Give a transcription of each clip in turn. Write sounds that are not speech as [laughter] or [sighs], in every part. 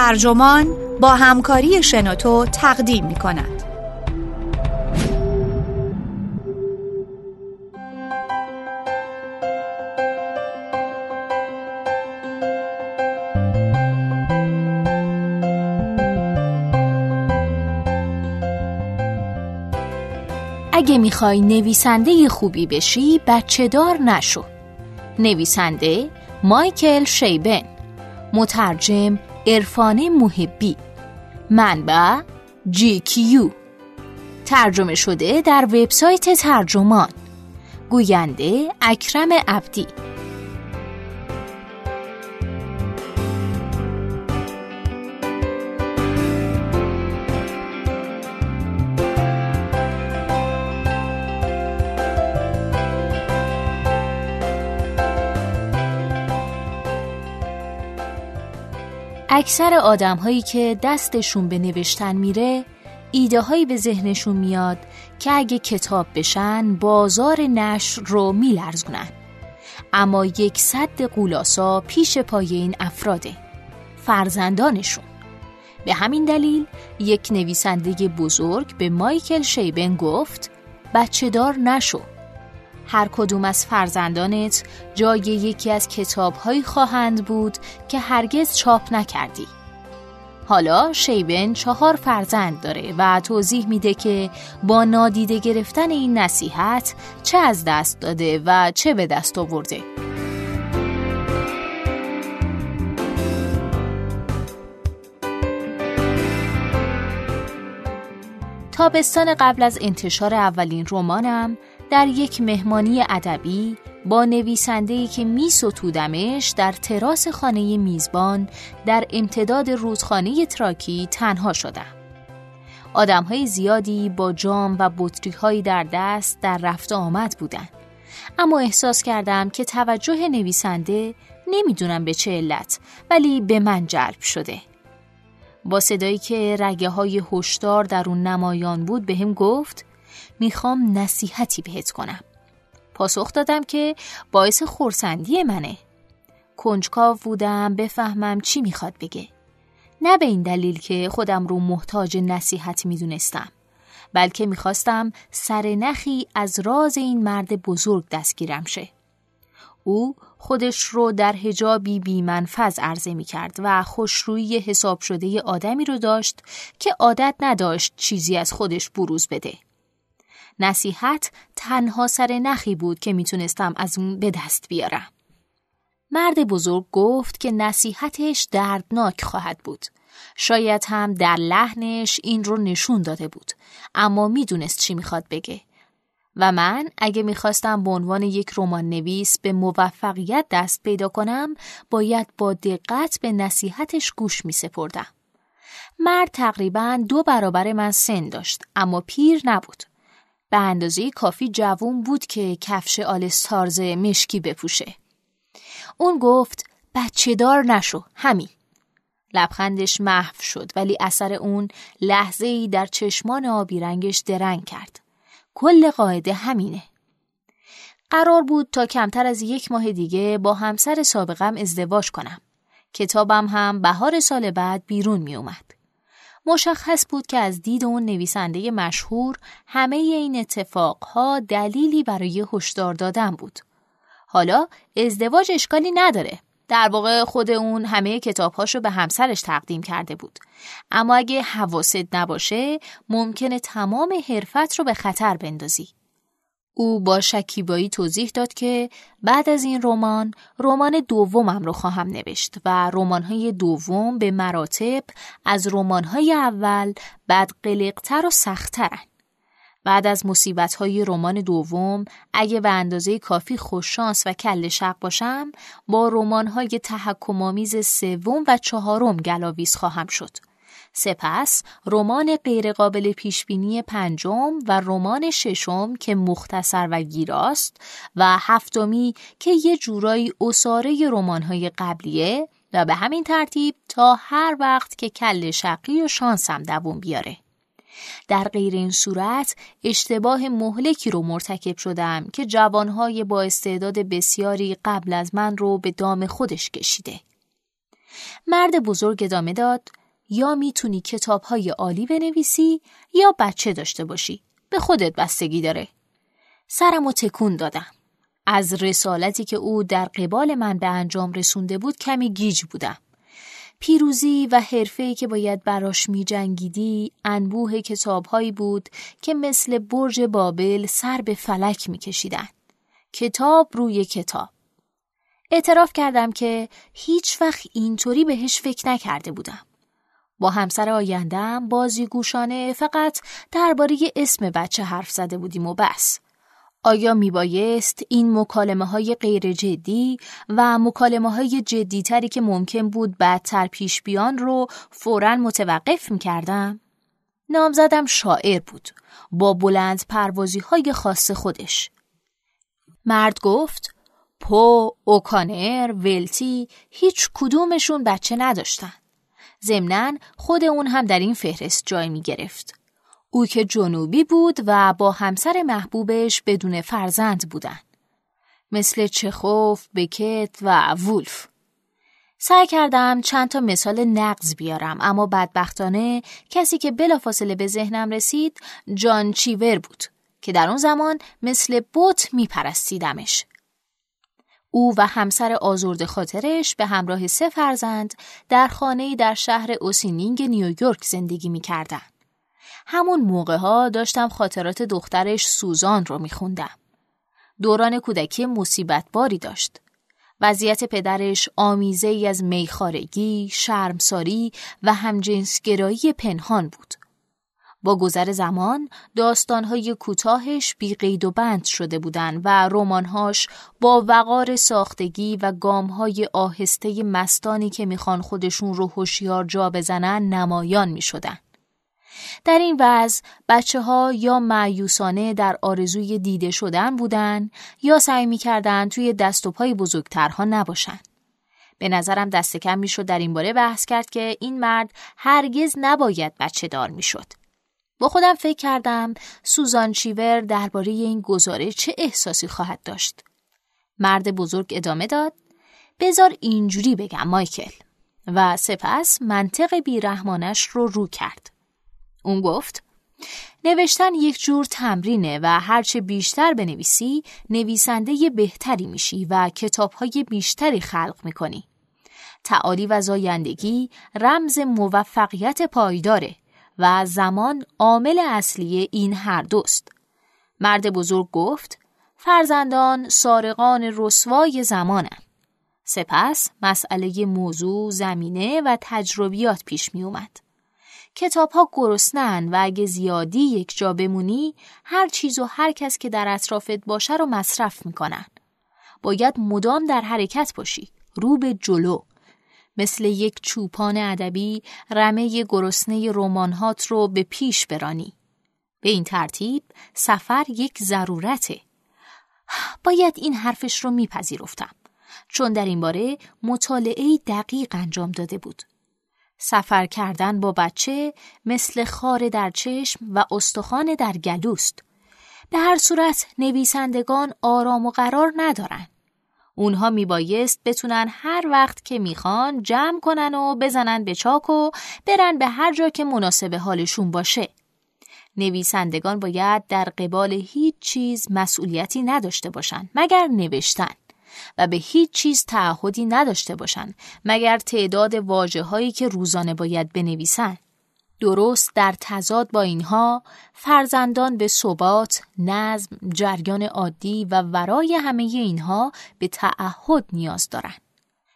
ترجمان با همکاری شنوتو تقدیم می کند. اگه می‌خوای نویسنده خوبی بشی بچه دار نشو نویسنده مایکل شیبن مترجم ارفان محبی. منبع جی کیو ترجمه شده در وبسایت ترجمان. گوینده اکرم عبدی. اکثر آدم هایی که دستشون به نوشتن میره ایده هایی به ذهنشون میاد که اگه کتاب بشن بازار نشر رو میلرزونن. اما یک صد قولاسا پیش پای این افراده فرزندانشون. به همین دلیل یک نویسنده بزرگ به مایکل شیبن گفت بچه دار نشو. هر کدوم از فرزندانت جای یکی از کتابهایی خواهند بود که هرگز چاپ نکردی. حالا شیبن چهار فرزند داره و توضیح میده که با نادیده گرفتن این نصیحت چه از دست داده و چه به دست آورده. تابستان قبل از انتشار اولین رمانم در یک مهمانی ادبی با نویسنده‌ای که می ستودمش در تراس خانه میزبان در امتداد رودخانه تراکی تنها شدم. آدمهای زیادی با جام و بطری در دست در رفت آمد بودند. اما احساس کردم که توجه نویسنده نمی‌دونم به چه علت ولی به من جلب شده. با صدایی که رگه های هشدار در اون نمایان بود به گفت می‌خوام نصیحتی بهت کنم. پاسخ دادم که باعث خورسندی منه. کنجکاو بودم بفهمم چی می‌خواد بگه. نه به این دلیل که خودم رو محتاج نصیحت می‌دونستم بلکه می‌خواستم سر نخی از راز این مرد بزرگ دستگیرم شه. او خودش رو در هجابی بیمنفذ عرضه می کرد و خوشرویی حساب شده آدمی رو داشت که عادت نداشت چیزی از خودش بروز بده. نصیحت تنها سر نخی بود که می‌تونستم از اون به دست بیارم. مرد بزرگ گفت که نصیحتش دردناک خواهد بود. شاید هم در لحنش این رو نشون داده بود. اما می‌دونست چی می‌خواد بگه. و من اگه می‌خواستم به عنوان یک رمان نویس به موفقیت دست پیدا کنم باید با دقت به نصیحتش گوش می سپردم. مرد تقریبا دو برابر من سن داشت اما پیر نبود. به اندازه کافی جوون بود که کفش آلستارز مشکی بپوشه. اون گفت بچه دار نشو همین. لبخندش محو شد ولی اثر اون لحظه ای در چشمان آبی رنگش درنگ کرد. کل قاعده همینه. قرار بود تا کمتر از یک ماه دیگه با همسر سابقم ازدواج کنم. کتابم هم بهار سال بعد بیرون می اومد. مشخص بود که از دید اون نویسنده مشهور همه این اتفاقها دلیلی برای هشدار دادن بود. حالا ازدواج اشکالی نداره. در واقع خود اون همه کتابهاشو به همسرش تقدیم کرده بود. اما اگه حواست نباشه ممکنه تمام حرفت رو به خطر بندازی. او با شکیبایی توضیح داد که بعد از این رمان رمان دومم رو خواهم نوشت و رمان‌های دوم به مراتب از رمان‌های اول بعد قلقتر و سختترن. بعد از های رمان دوم اگه به اندازه کافی خوششانس و کل شق باشم با رمان‌های تحکم‌آمیز سوم و چهارم گلاویز خواهم شد. سپس رمان غیرقابل پیشبینی پنجم و رمان ششم که مختصر و گیراست و هفتمی که یه جورایی اصاره رمان‌های قبلیه و به همین ترتیب تا هر وقت که کل شقی و شانسم دووم بیاره. در غیر این صورت اشتباه مهلکی رو مرتکب شدم که جوانهای با استعداد بسیاری قبل از من رو به دام خودش کشیده. مرد بزرگ ادامه داد یا می‌تونی کتاب های عالی بنویسی یا بچه داشته باشی. به خودت بستگی داره. سرم و تکون دادم. از رسالتی که او در قبال من به انجام رسونده بود کمی گیج بودم. پیروزی و حرفه‌ای که باید براش می جنگیدی انبوه کتابهایی بود که مثل برج بابل سر به فلک می کشیدن. کتاب روی کتاب. اعتراف کردم که هیچ وقت اینطوری بهش فکر نکرده بودم. با همسر آیندم بازی گوشانه فقط درباره اسم بچه حرف زده بودیم و بس. آیا میبایست این مکالمه های غیر جدی و مکالمه های جدی تری که ممکن بود بعدتر پیش بیان رو فورا متوقف می‌کردم؟ نامزدم شاعر بود با بلند پروازی های خاص خودش. مرد گفت پو، اوکانر، ولتی هیچ کدومشون بچه نداشتن. ضمناً خود اون هم در این فهرست جای می گرفت. او که جنوبی بود و با همسر محبوبش بدون فرزند بودن. مثل چخوف، بکت و وولف. سعی کردم چند تا مثال نقض بیارم اما بدبختانه کسی که بلافاصله به ذهنم رسید جان چیور بود که در اون زمان مثل بوت میپرستیدمش. او و همسر آزرد خاطرش به همراه سه فرزند در خانه در شهر اوسینینگ نیویورک زندگی می‌کردن. همون موقع ها داشتم خاطرات دخترش سوزان رو میخوندم. دوران کودکی مصیبت باری داشت. وضعیت پدرش آمیزه ای از میخارگی، شرمساری و همجنسگرایی پنهان بود. با گذر زمان داستانهای کوتاهش بی قید و بند شده بودند و رمانهاش با وقار ساختگی و گامهای آهسته مستانی که می‌خوان خودشون رو هوشیار جا بزنن نمایان می‌شدن. در این وضع بچه ها یا معیوسانه در آرزوی دیده شدن بودن یا سعی می‌کردن توی دست و پای بزرگترها نباشن. به نظرم دست کم می‌شد در این باره بحث کرد که این مرد هرگز نباید بچه دار می‌شد. با خودم فکر کردم سوزان چیور درباره این گزاره چه احساسی خواهد داشت. مرد بزرگ ادامه داد بزار اینجوری بگم مایکل و سپس منطق بیرحمانش رو رو کرد. اون گفت نوشتن یک جور تمرینه و هرچه بیشتر بنویسی نویسنده بهتری میشی و کتابهای بیشتری خلق می‌کنی. تعالی و زایندگی رمز موفقیت پایداره و زمان عامل اصلی این هر دوست. مرد بزرگ گفت فرزندان سارقان رسوای زمانن. سپس مسئله موضوع زمینه و تجربیات پیش می اومد. کتاب ها گرسنن و اگه زیادی یک جا بمونی هر چیز و هر کس که در اطرافت باشه رو مصرف می‌کنن. باید مدام در حرکت باشی. رو به جلو. مثل یک چوپان ادبی رمه گرسنه رمانهات رو به پیش برانی. به این ترتیب سفر یک ضرورته. باید این حرفش رو میپذیرفتم چون در این باره مطالعه دقیق انجام داده بود. سفر کردن با بچه مثل خار در چشم و استخوان در گلوست. به هر صورت نویسندگان آرام و قرار ندارن. اونها میبایست بتونن هر وقت که می‌خوان جمع کنن و بزنن به چاک و برن به هر جا که مناسب حالشون باشه. نویسندگان باید در قبال هیچ چیز مسئولیتی نداشته باشن مگر نوشتن. و به هیچ چیز تعهدی نداشته باشند مگر تعداد واجه هایی که روزانه باید بنویسند. درست در تضاد با اینها فرزندان به ثبات، نظم، جریان عادی و ورای همه اینها به تعهد نیاز دارند.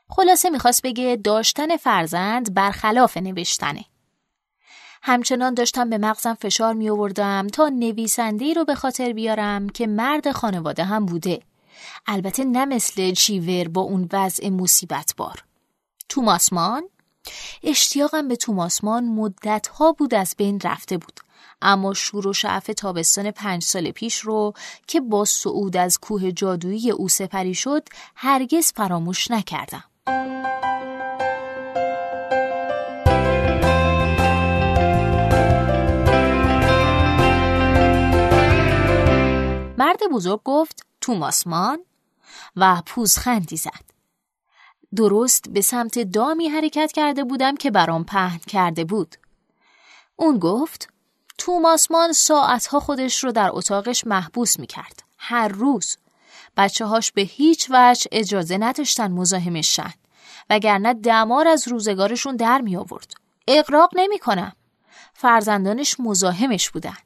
خلاصه می‌خواست بگه داشتن فرزند برخلاف نوشتنه. همچنان داشتم به مغزم فشار می آوردم تا نویسنده رو به خاطر بیارم که مرد خانواده هم بوده البته نه مثل چیور با اون وضع مصیبت بار توماسمان اشتیاقم به توماسمان مدت ها بود از بین رفته بود. اما شور و شعف تابستان پنج سال پیش رو که با صعود از کوه جادویی او سپری شد هرگز فراموش نکردم. مرد بزرگ گفت توماسمان و پوزخندی زد. درست به سمت دامی حرکت کرده بودم که برام پهن کرده بود. اون گفت توماسمان ساعتها خودش رو در اتاقش محبوس می کرد. هر روز. بچه هاش به هیچ وجه اجازه نداشتن مزاحمش شن. وگرنه دمار از روزگارشون در می آورد. اقراق نمی کنم. فرزندانش مزاحمش بودن.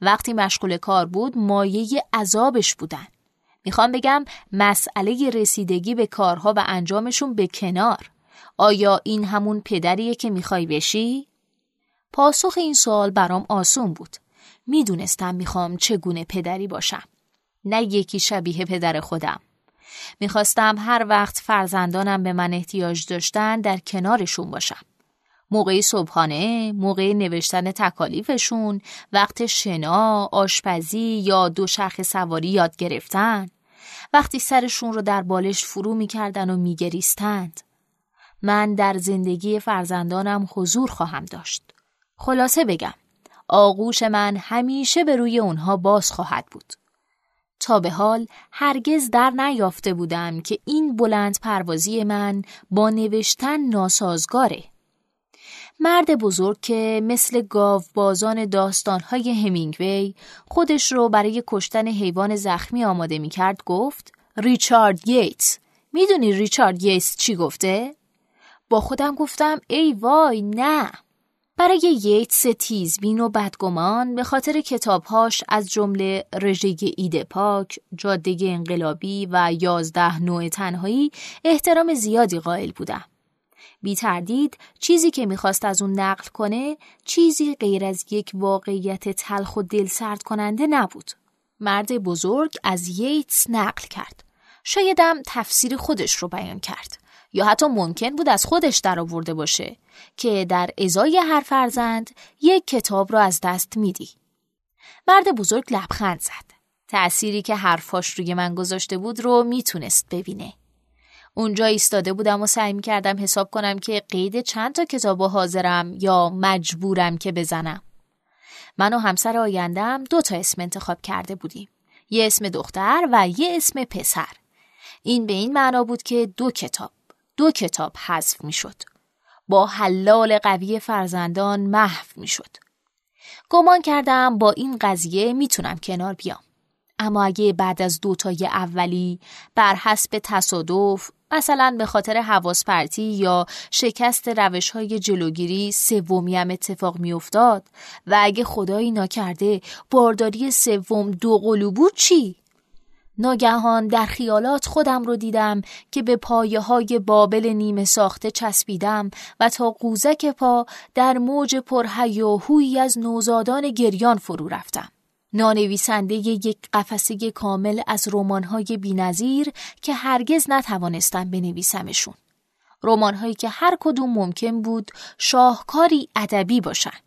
وقتی مشغول کار بود مایه عذابش بودن. می‌خوام بگم مسئله رسیدگی به کارها و انجامشون به کنار. آیا این همون پدریه که می‌خوای بشی؟ پاسخ این سوال برام آسون بود. می‌دونستم می‌خوام چگونه پدری باشم. نه یکی شبیه پدر خودم. می‌خواستم هر وقت فرزندانم به من احتیاج داشتن در کنارشون باشم. موقع صبحانه، موقع نوشتن تکالیفشون، وقت شنا، آشپزی یا دو شرخ سواری یاد گرفتن، وقتی سرشون رو در بالش فرو می‌کردن و میگریستند. من در زندگی فرزندانم حضور خواهم داشت. خلاصه بگم، آغوش من همیشه به روی اونها باز خواهد بود. تا به حال هرگز در نیافته بودم که این بلند پروازی من با نوشتن ناسازگاره. مرد بزرگ که مثل گاو بازان داستانهای همینگوی خودش رو برای کشتن حیوان زخمی آماده می کرد گفت ریچارد ییتس می‌دونی ریچارد ییتس چی گفته؟ با خودم گفتم ای وای نه برای ییتس تیزبین و بدگمان به خاطر کتابهاش از جمله رژه ایده پاک، جاده انقلابی و یازده نوع تنهایی احترام زیادی قائل بودم. بی تردید چیزی که می‌خواست از اون نقل کنه چیزی غیر از یک واقعیت تلخ و دل سرد کننده نبود. مرد بزرگ از ییتس نقل کرد. شایدم تفسیر خودش رو بیان کرد. یا حتی ممکن بود از خودش در آورده باشه که در ازای هر فرزند یک کتاب رو از دست میدی. مرد بزرگ لبخند زد. تأثیری که حرفاش روی من گذاشته بود رو می‌تونست ببینه. اونجا ایستاده بودم و سعی کردم حساب کنم که قید چند تا کتاب حاضرم یا مجبورم که بزنم. من و همسر آیندم دو تا اسم انتخاب کرده بودیم. یه اسم دختر و یه اسم پسر. این به این معنا بود که دو کتاب دو کتاب حذف می‌شد. با حلال قوی فرزندان محو می‌شد. گمان کردم با این قضیه می‌تونم کنار بیام. اما اگه بعد از دوتای اولی بر حسب تصادف مثلا به خاطر حواس پرتی یا شکست روش های جلوگیری سومی هم اتفاق میافتاد و اگه خدایی ناکرده بارداری سوم دو قلو بود چی؟ ناگهان در خیالات خودم رو دیدم که به پایه های بابل نیمه ساخته چسبیدم و تا قوزک پا در موج پرهیاهویی از نوزادان گریان فرو رفتم. نانویسنده یک قفسه کامل از رمان‌های بینظیر که هرگز نتوانستم بنویسمشون. رمان‌هایی که هر کدوم ممکن بود شاهکاری ادبی باشن.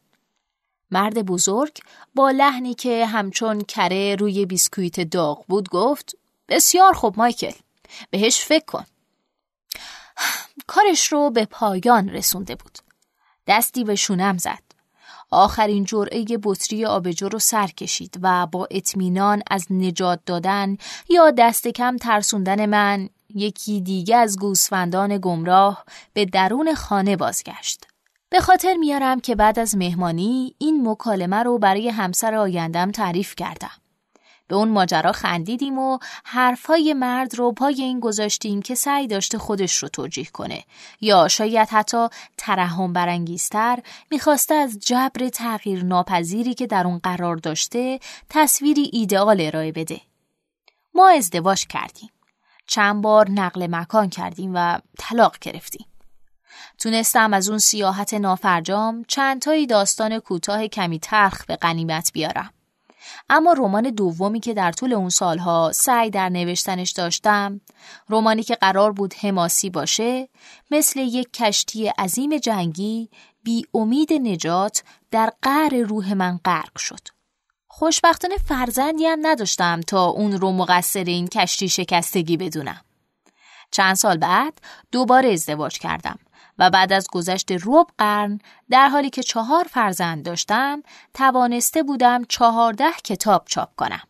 مرد بزرگ با لحنی که همچون کره روی بیسکویت داغ بود گفت بسیار خوب مایکل بهش فکر کن [sighs] کارش رو به پایان رسونده بود دستی به شونم زد آخرین جرعه بطری آبجو رو سر کشید و با اطمینان از نجات دادن یا دست کم ترسوندن من یکی دیگه از گوسفندان گمراه به درون خانه بازگشت. به خاطر میارم که بعد از مهمانی این مکالمه رو برای همسر آیندم تعریف کردم. به اون ماجرا خندیدیم و حرفای مرد رو پای این گذاشتیم که سعی داشته خودش رو توجیه کنه یا شاید حتی ترحم برانگیزتر می‌خواسته از جبر تغییر ناپذیری که در اون قرار داشته تصویری ایدئال ارائه بده. ما ازدواج کردیم. چند بار نقل مکان کردیم و طلاق گرفتیم. تونستم از اون سیاحت نافرجام چندتایی داستان کوتاه کمی ترخ به قنیمت بیارم. اما رمان دومی که در طول اون سالها سعی در نوشتنش داشتم رمانی که قرار بود حماسی باشه مثل یک کشتی عظیم جنگی بی امید نجات در قعر روح من غرق شد. خوشبختانه فرزندی هم نداشتم تا اون رو مقصر این کشتی شکستگی بدونم. چند سال بعد دوباره ازدواج کردم. و بعد از گذشت روب قرن در حالی که چهار فرزند داشتم توانسته بودم چهارده کتاب چاپ کنم.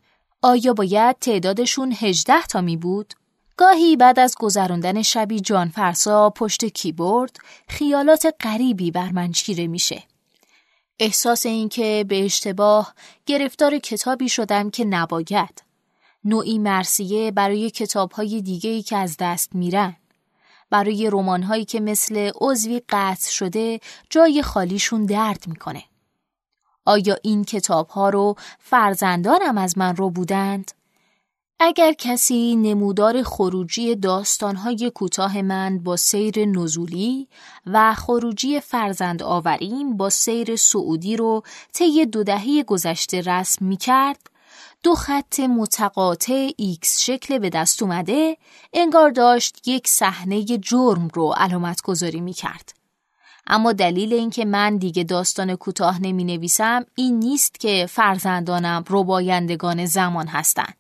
آیا باید تعدادشون هجده تا می بود؟ گاهی بعد از گذراندن شبی جان فرسا پشت کیبورد خیالات غریبی بر من چیره میشه. احساس اینکه به اشتباه گرفتار کتابی شدم که نباید. نوعی مرسیه برای کتابهای دیگهی که از دست میرن. برای رمانهایی که مثل عضوی قطع شده جای خالیشون درد می‌کنه. آیا این کتابها رو فرزندانم از من رو بودند؟ اگر کسی نمودار خروجی داستانهای کوتاه من با سیر نزولی و خروجی فرزندآوریم با سیر صعودی رو طی دو دهه گذشته رسم می کرد، دو خط متقاطع ایکس شکل به دست اومده انگار داشت یک صحنه جرم رو علامت گذاری می کرد. اما دلیل اینکه من دیگه داستان کوتاه نمی نویسم این نیست که فرزندانم ربایندگان زمان هستند.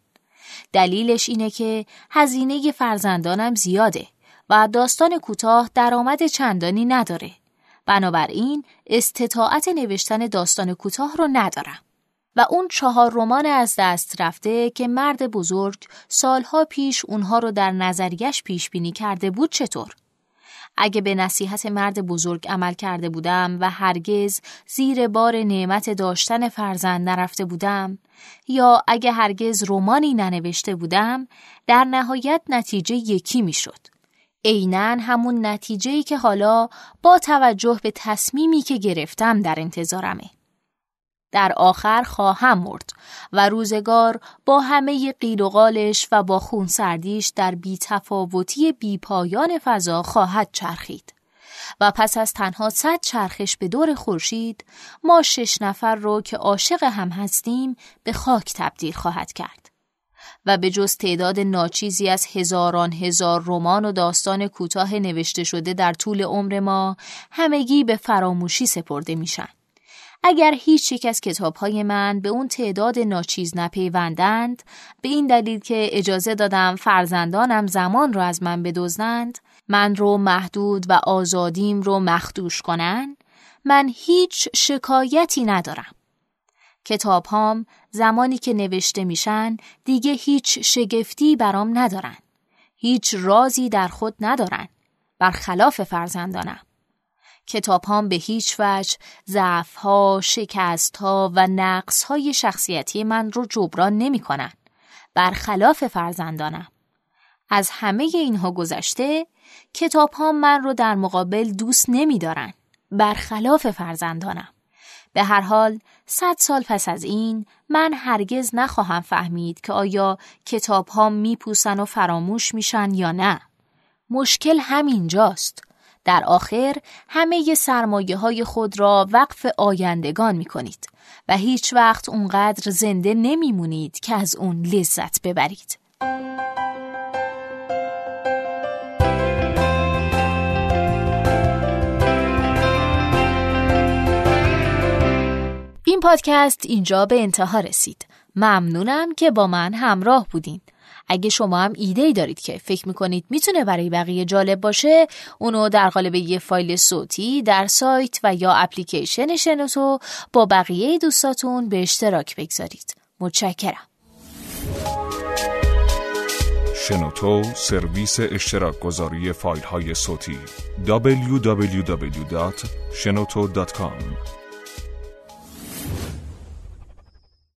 دلیلش اینه که هزینه فرزندانم زیاده و داستان کوتاه درآمد چندانی نداره. بنابراین استطاعت نوشتن داستان کوتاه رو ندارم. و اون چهار رمان از دست رفته که مرد بزرگ سالها پیش اونها رو در نظریش پیش بینی کرده بود چطور؟ اگه به نصیحت مرد بزرگ عمل کرده بودم و هرگز زیر بار نعمت داشتن فرزند نرفته بودم یا اگه هرگز رومانی ننوشته بودم در نهایت نتیجه یکی می‌شد. عینا همون نتیجه‌ای که حالا با توجه به تصمیمی که گرفتم در انتظارمه. در آخر خواهم مرد و روزگار با همه قیل و قالش و با خون سردیش در بیتفاوتی بیپایان فضا خواهد چرخید. و پس از تنها صد چرخش به دور خورشید ما شش نفر رو که عاشق هم هستیم به خاک تبدیل خواهد کرد. و به جز تعداد ناچیزی از هزاران هزار رمان و داستان کوتاه نوشته شده در طول عمر ما همگی به فراموشی سپرده میشن. اگر هیچ یک از کتابهای من به اون تعداد ناچیز نپیوندند به این دلیل که اجازه دادم فرزندانم زمان را از من بدزدند من رو محدود و آزادیم رو مخدوش کنن من هیچ شکایتی ندارم. کتاب هام زمانی که نوشته میشن دیگه هیچ شگفتی برام ندارن. هیچ رازی در خود ندارن. برخلاف فرزندانم. کتاب هم به هیچ وجه ضعف ها، شکست ها و نقص های شخصیتی من رو جبران نمی کنن. برخلاف فرزندانم. از همه اینها گذشته کتاب ها من رو در مقابل دوست نمی دارن. برخلاف فرزندانم. به هر حال صد سال پس از این من هرگز نخواهم فهمید که آیا کتاب ها می پوسن و فراموش میشن یا نه. مشکل همینجاست. در آخر همه سرمایه های خود را وقف آیندگان می کنید و هیچ وقت اونقدر زنده نمی مونید که از اون لذت ببرید. این پادکست اینجا به انتها رسید. ممنونم که با من همراه بودین. اگه شما هم ایده ای دارید که فکر می‌کنید می‌تونه برای بقیه جالب باشه اونو در قالب یه فایل صوتی در سایت و یا اپلیکیشن شنوتو با بقیه دوستاتون به اشتراک بگذارید. متشکرم. شنوتو سرویس اشتراک گذاری فایل های صوتی www.shenoto.com